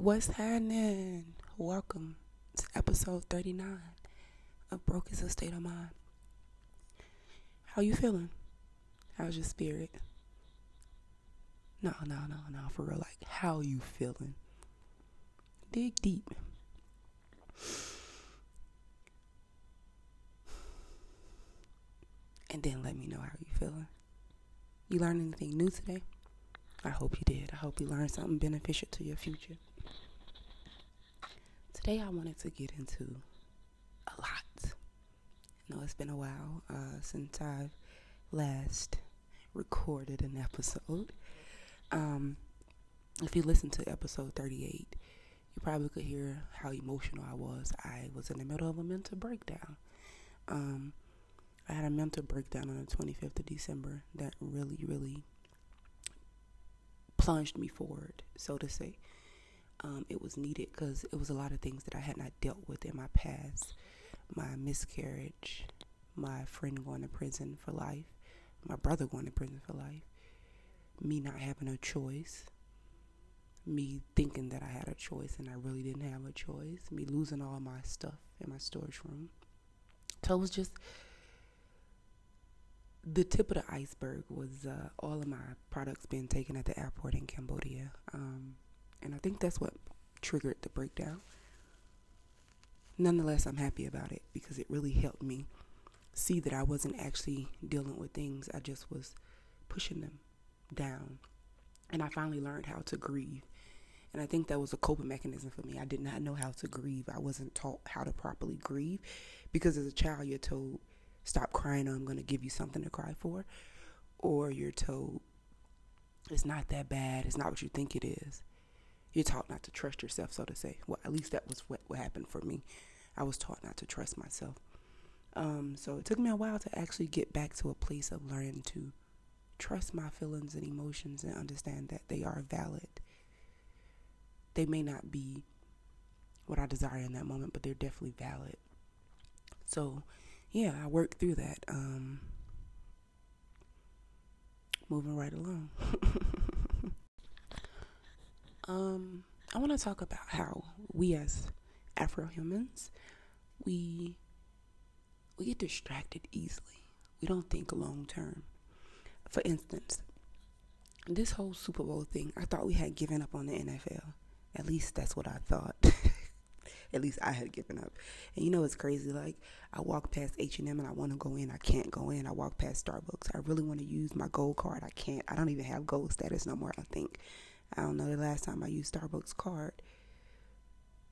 What's happening? Welcome to episode 39 of Broke is a State of Mind. How you feeling? How's your spirit? No, no, no, no, for real. Like, how you feeling? Dig deep. And then let me know how you feeling. You learn anything new today? I hope you did. I hope you learned something beneficial to your future. Today I wanted to get into a lot. You know, it's been a while uh, since I've last recorded an episode. Um, if you listen to episode 38, you probably could hear how emotional I was. I was in the middle of a mental breakdown. Um, I had a mental breakdown on the 25th of December that really, really plunged me forward, so to say. Um, it was needed because it was a lot of things that I had not dealt with in my past. My miscarriage, my friend going to prison for life, my brother going to prison for life, me not having a choice, me thinking that I had a choice and I really didn't have a choice, me losing all my stuff in my storage room. So it was just the tip of the iceberg was uh, all of my products being taken at the airport in Cambodia. Um, and I think that's what triggered the breakdown. Nonetheless, I'm happy about it because it really helped me see that I wasn't actually dealing with things, I just was pushing them down. And I finally learned how to grieve. And I think that was a coping mechanism for me. I did not know how to grieve. I wasn't taught how to properly grieve because as a child, you're told stop crying or I'm going to give you something to cry for. Or you're told it's not that bad, it's not what you think it is. You're taught not to trust yourself, so to say. Well, at least that was what, what happened for me. I was taught not to trust myself. Um, so it took me a while to actually get back to a place of learning to trust my feelings and emotions and understand that they are valid. They may not be what I desire in that moment, but they're definitely valid. So yeah, I worked through that. Um, moving right along. um, I want to talk about how we as Afro humans, we we get distracted easily. We don't think long term. For instance, this whole Super Bowl thing, I thought we had given up on the NFL. At least that's what I thought. at least I had given up. And you know it's crazy. Like I walk past H and M and I want to go in, I can't go in. I walk past Starbucks. I really want to use my gold card. I can't. I don't even have gold status no more. I think. I don't know the last time I used Starbucks card.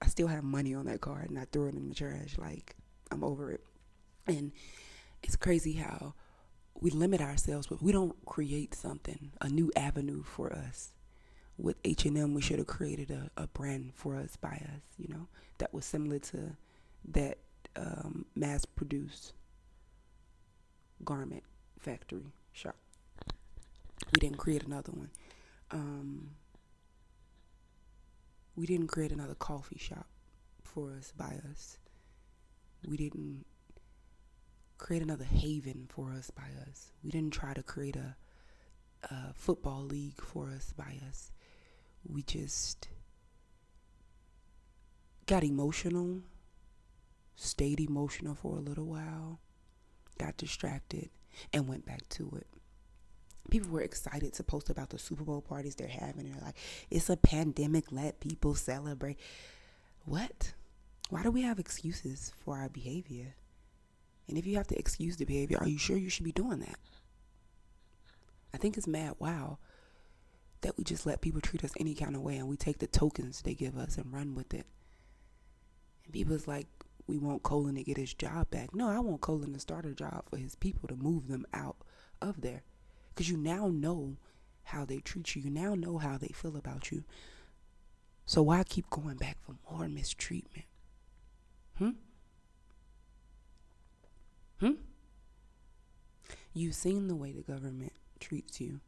I still have money on that card and I threw it in the trash. Like I'm over it. And it's crazy how we limit ourselves, but we don't create something, a new avenue for us with H&M we should have created a, a brand for us by us you know that was similar to that um, mass produced garment factory shop we didn't create another one um, we didn't create another coffee shop for us by us. We didn't create another haven for us by us. We didn't try to create a, a football league for us by us. We just got emotional, stayed emotional for a little while, got distracted, and went back to it. People were excited to post about the Super Bowl parties they're having. They're like, it's a pandemic, let people celebrate. What? Why do we have excuses for our behavior? And if you have to excuse the behavior, are you sure you should be doing that? I think it's mad wow that we just let people treat us any kind of way and we take the tokens they give us and run with it. And people's like, we want Colin to get his job back. No, I want Colin to start a job for his people to move them out of there. Because you now know how they treat you. You now know how they feel about you. So why keep going back for more mistreatment? Hmm? Hmm? You've seen the way the government treats you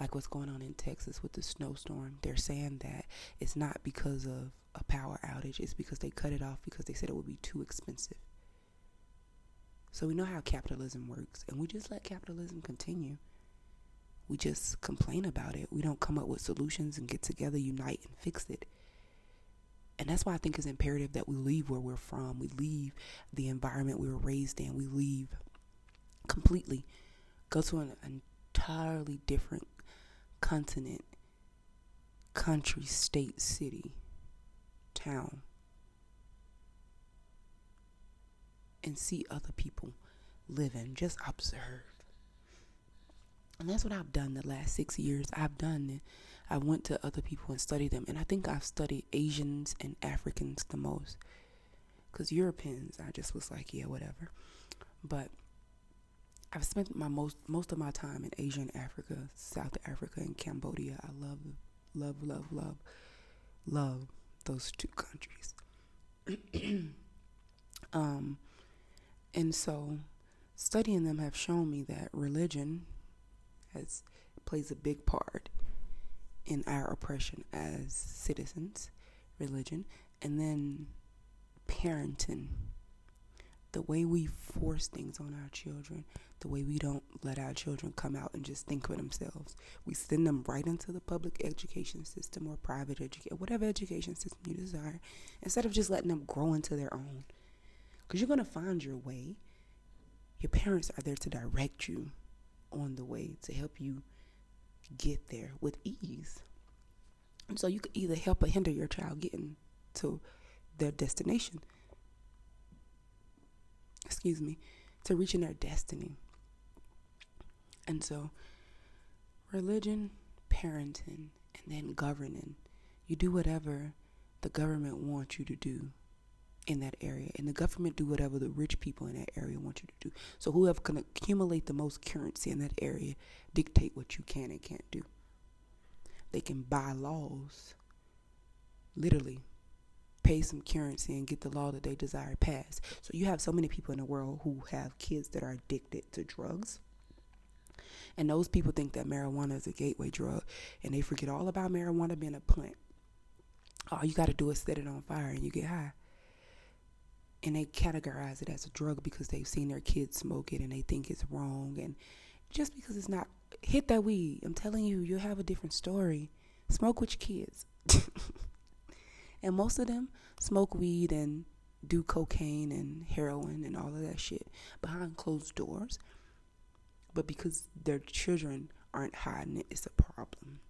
like what's going on in Texas with the snowstorm. They're saying that it's not because of a power outage, it's because they cut it off because they said it would be too expensive. So we know how capitalism works, and we just let capitalism continue. We just complain about it. We don't come up with solutions and get together, unite, and fix it. And that's why I think it's imperative that we leave where we're from. We leave the environment we were raised in. We leave completely, go to an entirely different continent, country, state, city, town, and see other people living. Just observe. And that's what I've done the last six years. I've done. I went to other people and studied them. And I think I've studied Asians and Africans the most. Because Europeans, I just was like, yeah, whatever. But I've spent my most most of my time in Asia and Africa, South Africa and Cambodia. I love, love, love, love, love those two countries. um, and so, studying them have shown me that religion has plays a big part in our oppression as citizens, religion, and then parenting. The way we force things on our children, the way we don't let our children come out and just think for themselves. We send them right into the public education system or private education, whatever education system you desire, instead of just letting them grow into their own. Because you're going to find your way. Your parents are there to direct you on the way to help you get there with ease. And so you could either help or hinder your child getting to their destination. Excuse me, to reaching their destiny. And so, religion, parenting, and then governing. You do whatever the government wants you to do in that area and the government do whatever the rich people in that area want you to do. So whoever can accumulate the most currency in that area dictate what you can and can't do. They can buy laws literally pay some currency and get the law that they desire passed. So you have so many people in the world who have kids that are addicted to drugs and those people think that marijuana is a gateway drug and they forget all about marijuana being a plant. All you got to do is set it on fire and you get high and they categorize it as a drug because they've seen their kids smoke it and they think it's wrong. And just because it's not hit that weed. I'm telling you you'll have a different story. Smoke with your kids. And most of them smoke weed and do cocaine and heroin and all of that shit behind closed doors. But because their children aren't hiding it it's a problem.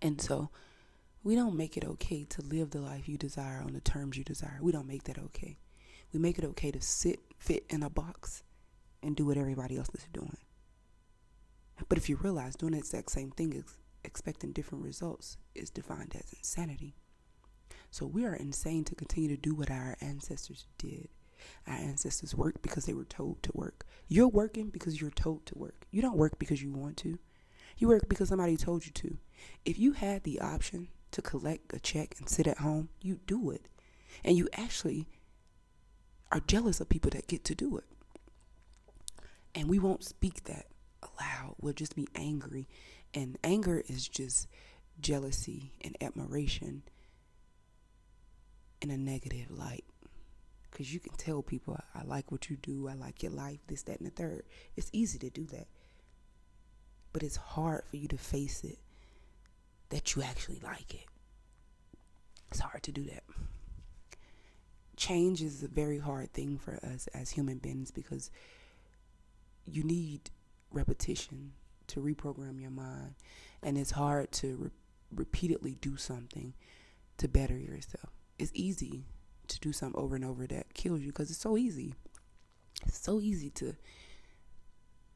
And so we don't make it okay to live the life you desire on the terms you desire. We don't make that okay. We make it okay to sit, fit in a box, and do what everybody else is doing. But if you realize doing the exact same thing, is expecting different results, is defined as insanity. So we are insane to continue to do what our ancestors did. Our ancestors worked because they were told to work. You're working because you're told to work. You don't work because you want to. You work because somebody told you to. If you had the option to collect a check and sit at home, you do it. And you actually are jealous of people that get to do it. And we won't speak that aloud. We'll just be angry. And anger is just jealousy and admiration in a negative light. Because you can tell people, I like what you do, I like your life, this, that, and the third. It's easy to do that. But it's hard for you to face it that you actually like it. It's hard to do that. Change is a very hard thing for us as human beings because you need repetition to reprogram your mind, and it's hard to re- repeatedly do something to better yourself. It's easy to do something over and over that kills you because it's so easy. It's so easy to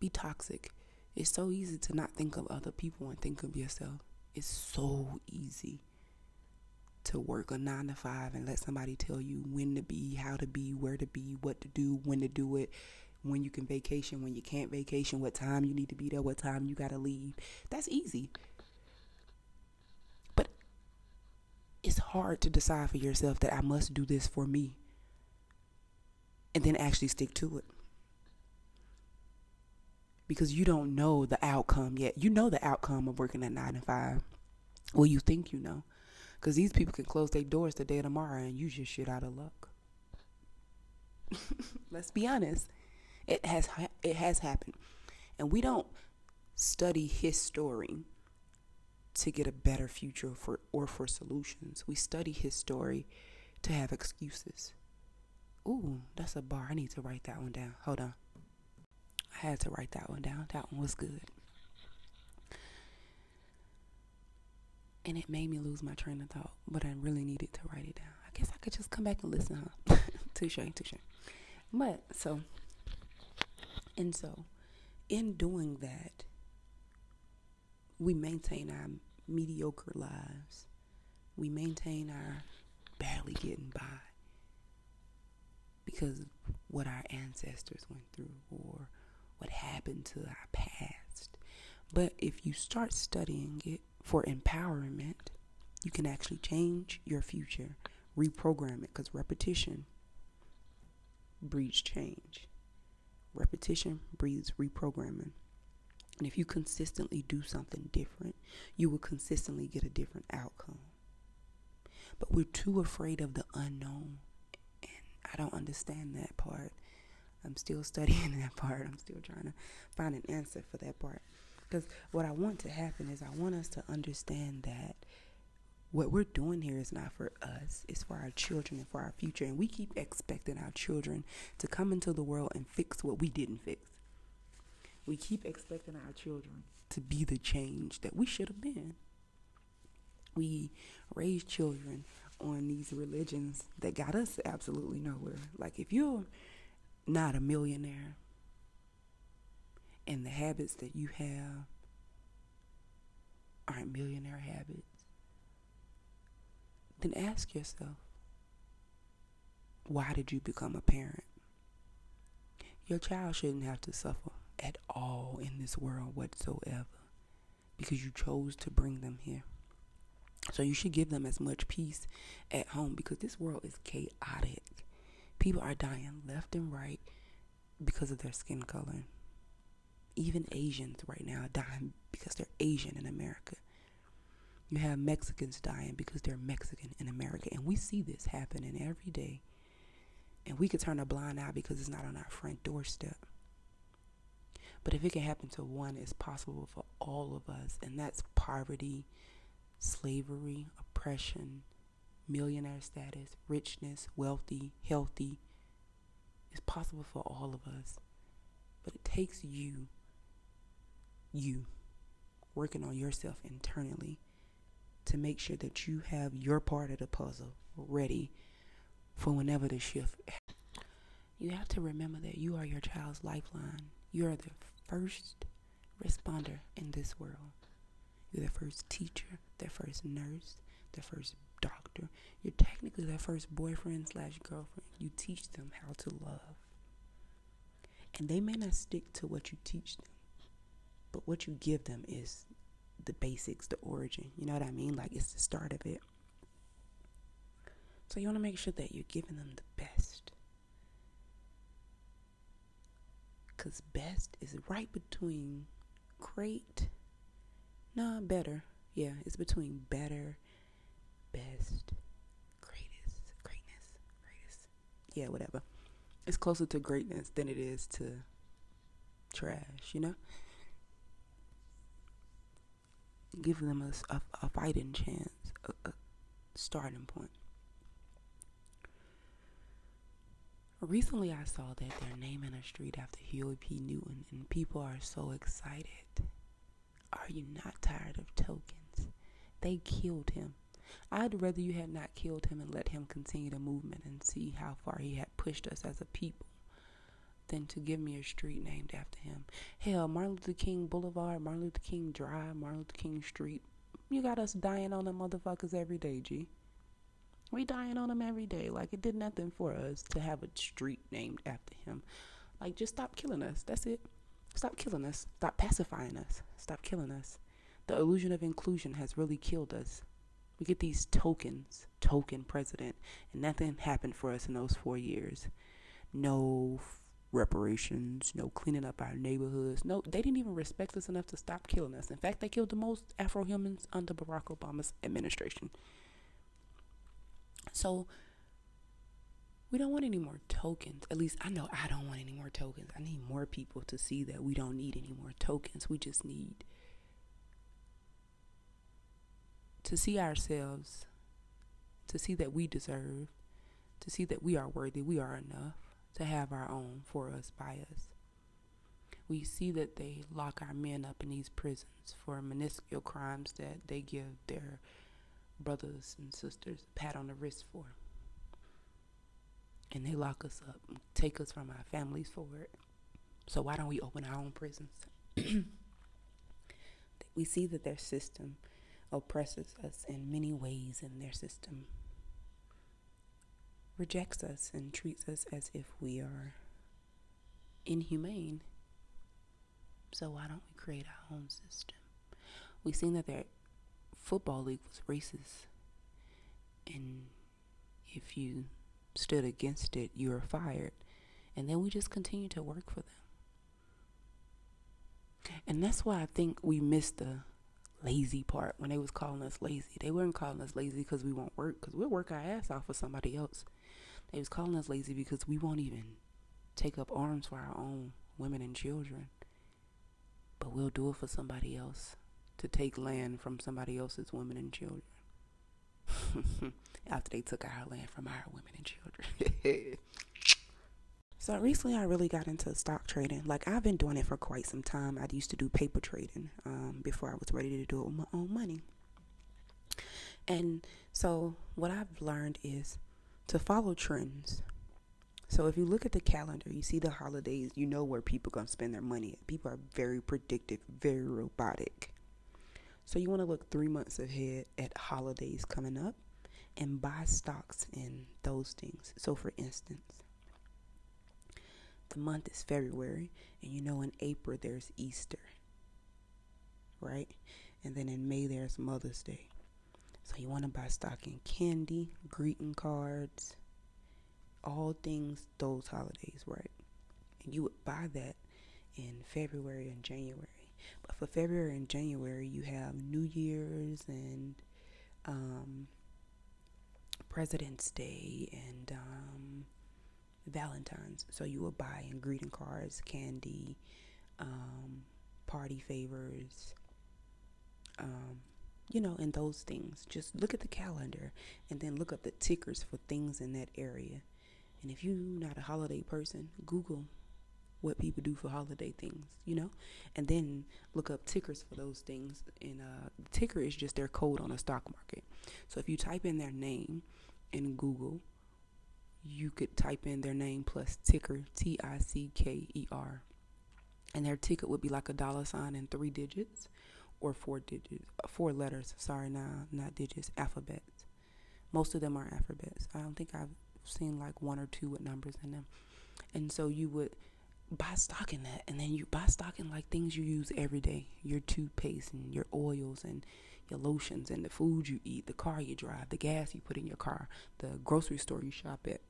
be toxic. It's so easy to not think of other people and think of yourself. It's so easy to work a nine to five and let somebody tell you when to be, how to be, where to be, what to do, when to do it, when you can vacation, when you can't vacation, what time you need to be there, what time you got to leave. That's easy. But it's hard to decide for yourself that I must do this for me and then actually stick to it because you don't know the outcome yet. You know the outcome of working at nine to five. Well, you think you know, because these people can close their doors today or tomorrow, and you just shit out of luck. Let's be honest. It has it has happened, and we don't study history to get a better future for or for solutions. We study his story to have excuses. Ooh, that's a bar. I need to write that one down. Hold on. I had to write that one down. That one was good. And it made me lose my train of thought, but I really needed to write it down. I guess I could just come back and listen, huh? touche, touche. But so, and so, in doing that, we maintain our mediocre lives. We maintain our barely getting by because what our ancestors went through or what happened to our past. But if you start studying it for empowerment, you can actually change your future, reprogram it because repetition breeds change. Repetition breeds reprogramming. And if you consistently do something different, you will consistently get a different outcome. But we're too afraid of the unknown. And I don't understand that part. I'm still studying that part. I'm still trying to find an answer for that part. Because what I want to happen is I want us to understand that what we're doing here is not for us, it's for our children and for our future. And we keep expecting our children to come into the world and fix what we didn't fix. We keep expecting our children to be the change that we should have been. We raise children on these religions that got us absolutely nowhere. Like, if you're not a millionaire and the habits that you have aren't millionaire habits, then ask yourself why did you become a parent? Your child shouldn't have to suffer at all in this world whatsoever because you chose to bring them here. So you should give them as much peace at home because this world is chaotic. People are dying left and right because of their skin color. Even Asians right now are dying because they're Asian in America. You have Mexicans dying because they're Mexican in America. And we see this happening every day. And we could turn a blind eye because it's not on our front doorstep. But if it can happen to one, it's possible for all of us. And that's poverty, slavery, oppression, millionaire status, richness, wealthy, healthy. It's possible for all of us. But it takes you, you, working on yourself internally to make sure that you have your part of the puzzle ready for whenever the shift. You have to remember that you are your child's lifeline. You are the first responder in this world. You're the first teacher, the first nurse, the first doctor. You're technically their first boyfriend slash girlfriend. You teach them how to love. And they may not stick to what you teach them, but what you give them is the basics, the origin. You know what I mean? Like it's the start of it. So you want to make sure that you're giving them the best. Because best is right between great, nah, better. Yeah, it's between better, best, greatest, greatness, greatest. Yeah, whatever. It's closer to greatness than it is to trash, you know? Give them a, a, a fighting chance, a, a starting point. Recently, I saw that they're naming a street after Huey P. Newton, and people are so excited. Are you not tired of tokens? They killed him. I'd rather you had not killed him and let him continue the movement and see how far he had pushed us as a people than to give me a street named after him. Hell, Martin Luther King Boulevard, Martin Luther King Drive, Martin Luther King Street. You got us dying on them motherfuckers every day, G. We dying on them every day. Like it did nothing for us to have a street named after him. Like just stop killing us. That's it. Stop killing us. Stop pacifying us. Stop killing us. The illusion of inclusion has really killed us. We get these tokens, token president, and nothing happened for us in those four years. No reparations, no cleaning up our neighborhoods. No, they didn't even respect us enough to stop killing us. In fact, they killed the most Afro humans under Barack Obama's administration. So we don't want any more tokens. At least I know I don't want any more tokens. I need more people to see that we don't need any more tokens. We just need to see ourselves, to see that we deserve, to see that we are worthy, we are enough, to have our own for us, by us. We see that they lock our men up in these prisons for minuscule crimes that they give their brothers and sisters a pat on the wrist for. And they lock us up, take us from our families for it. So why don't we open our own prisons? we see that their system oppresses us in many ways, in their system rejects us and treats us as if we are inhumane. So why don't we create our own system? We've seen that their football league was racist, and if you stood against it, you were fired. And then we just continue to work for them. And that's why I think we missed the lazy part when they was calling us lazy. They weren't calling us lazy because we won't work, because we'll work our ass off for somebody else. They was calling us lazy because we won't even take up arms for our own women and children. But we'll do it for somebody else to take land from somebody else's women and children. After they took our land from our women and children. So recently, I really got into stock trading. Like I've been doing it for quite some time. I used to do paper trading um, before I was ready to do it with my own money. And so, what I've learned is to follow trends. So, if you look at the calendar, you see the holidays, you know where people are to spend their money. People are very predictive, very robotic. So, you want to look three months ahead at holidays coming up and buy stocks in those things. So, for instance, the month is February, and you know in April there's Easter, right? And then in May there's Mother's Day. So you want to buy stocking candy, greeting cards, all things those holidays, right? And you would buy that in February and January. But for February and January, you have New Year's and um, President's Day and um, Valentine's. So you will buy in greeting cards, candy, um, party favors, um, you know, and those things. Just look at the calendar and then look up the tickers for things in that area. And if you're not a holiday person, Google what people do for holiday things, you know, and then look up tickers for those things. And uh, ticker is just their code on the stock market. So if you type in their name in Google, you could type in their name plus ticker T I C K E R, and their ticket would be like a dollar sign in three digits or four digits, uh, four letters. Sorry, nah, not digits, alphabets. Most of them are alphabets. I don't think I've seen like one or two with numbers in them. And so you would buy stock in that, and then you buy stock in like things you use every day, your toothpaste and your oils and your lotions and the food you eat, the car you drive, the gas you put in your car, the grocery store you shop at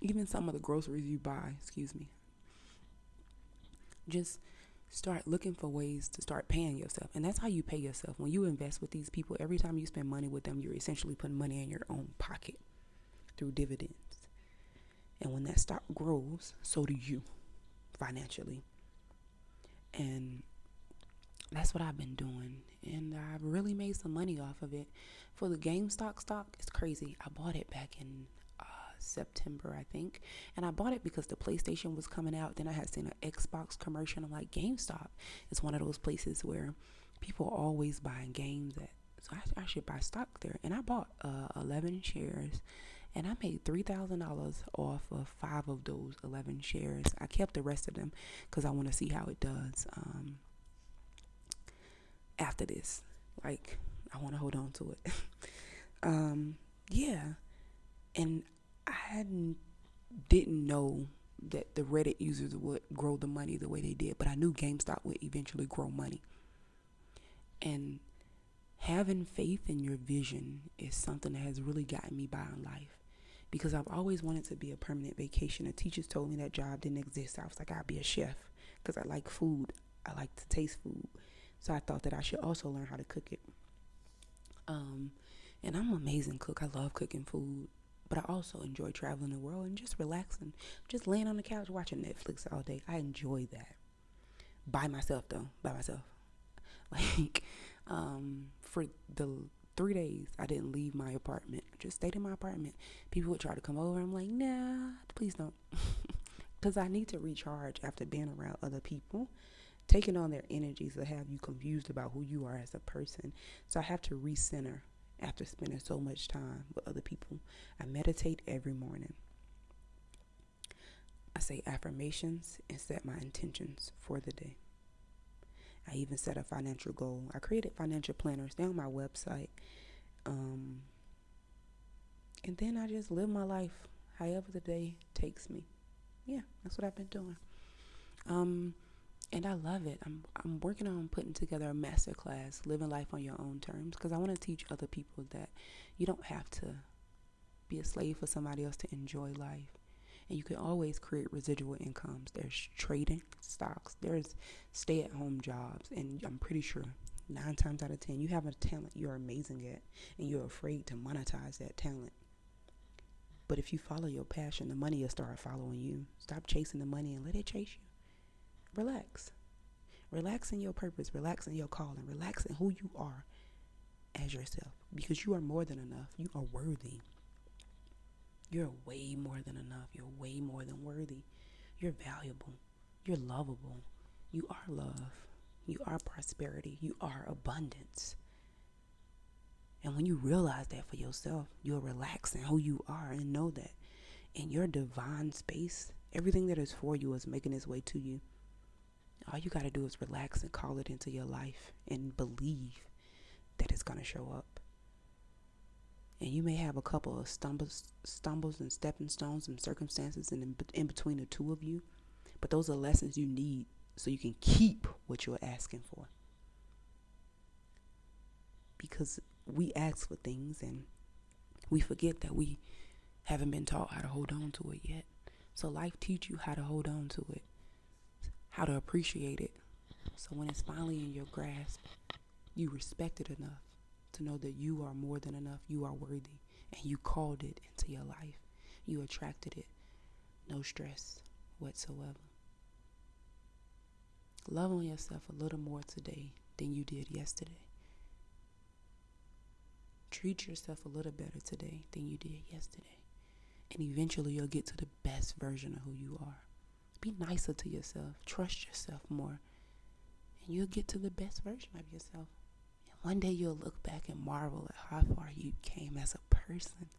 even some of the groceries you buy, excuse me. Just start looking for ways to start paying yourself. And that's how you pay yourself. When you invest with these people, every time you spend money with them, you're essentially putting money in your own pocket through dividends. And when that stock grows, so do you financially. And that's what I've been doing. And I've really made some money off of it. For the GameStop stock stock, it's crazy. I bought it back in September, I think. And I bought it because the PlayStation was coming out. Then I had seen an Xbox commercial. I'm like, GameStop is one of those places where people are always buying games at. So I, I should buy stock there. And I bought uh, 11 shares and I made $3,000 off of five of those 11 shares. I kept the rest of them because I want to see how it does um, after this. Like, I want to hold on to it. um, yeah. And I didn't know that the Reddit users would grow the money the way they did, but I knew GameStop would eventually grow money. And having faith in your vision is something that has really gotten me by in life because I've always wanted to be a permanent vacation. The teachers told me that job didn't exist. I was like, I'd be a chef because I like food. I like to taste food. So I thought that I should also learn how to cook it. Um, and I'm an amazing cook. I love cooking food. But I also enjoy traveling the world and just relaxing, just laying on the couch watching Netflix all day. I enjoy that. By myself though, by myself. Like, um, for the three days, I didn't leave my apartment. Just stayed in my apartment. People would try to come over. I'm like, nah, please don't. Because I need to recharge after being around other people. Taking on their energies will have you confused about who you are as a person. So I have to recenter after spending so much time with other people. I meditate every morning. I say affirmations and set my intentions for the day. I even set a financial goal. I created financial planners. On my website. Um, and then I just live my life however the day takes me. Yeah, that's what I've been doing. Um, and I love it. I'm I'm working on putting together a master class, living life on your own terms, because I want to teach other people that you don't have to be a slave for somebody else to enjoy life and you can always create residual incomes. There's trading stocks, there's stay at home jobs, and I'm pretty sure nine times out of ten you have a talent you're amazing at, and you're afraid to monetize that talent. But if you follow your passion, the money will start following you. Stop chasing the money and let it chase you. Relax. Relax in your purpose, relax in your calling, relax in who you are as yourself because you are more than enough. You are worthy. You're way more than enough. You're way more than worthy. You're valuable. You're lovable. You are love. You are prosperity. You are abundance. And when you realize that for yourself, you'll relax in who you are and know that in your divine space, everything that is for you is making its way to you. All you got to do is relax and call it into your life and believe that it's going to show up and you may have a couple of stumbles, stumbles and stepping stones and circumstances in, in between the two of you, but those are lessons you need so you can keep what you're asking for. Because we ask for things and we forget that we haven't been taught how to hold on to it yet. So life teach you how to hold on to it, how to appreciate it. So when it's finally in your grasp, you respect it enough to know that you are more than enough. You are worthy. And you called it into your life. You attracted it. No stress whatsoever. Love on yourself a little more today than you did yesterday. Treat yourself a little better today than you did yesterday. And eventually you'll get to the best version of who you are. Be nicer to yourself. Trust yourself more. And you'll get to the best version of yourself. And one day you'll look back and marvel at how far you came as a person.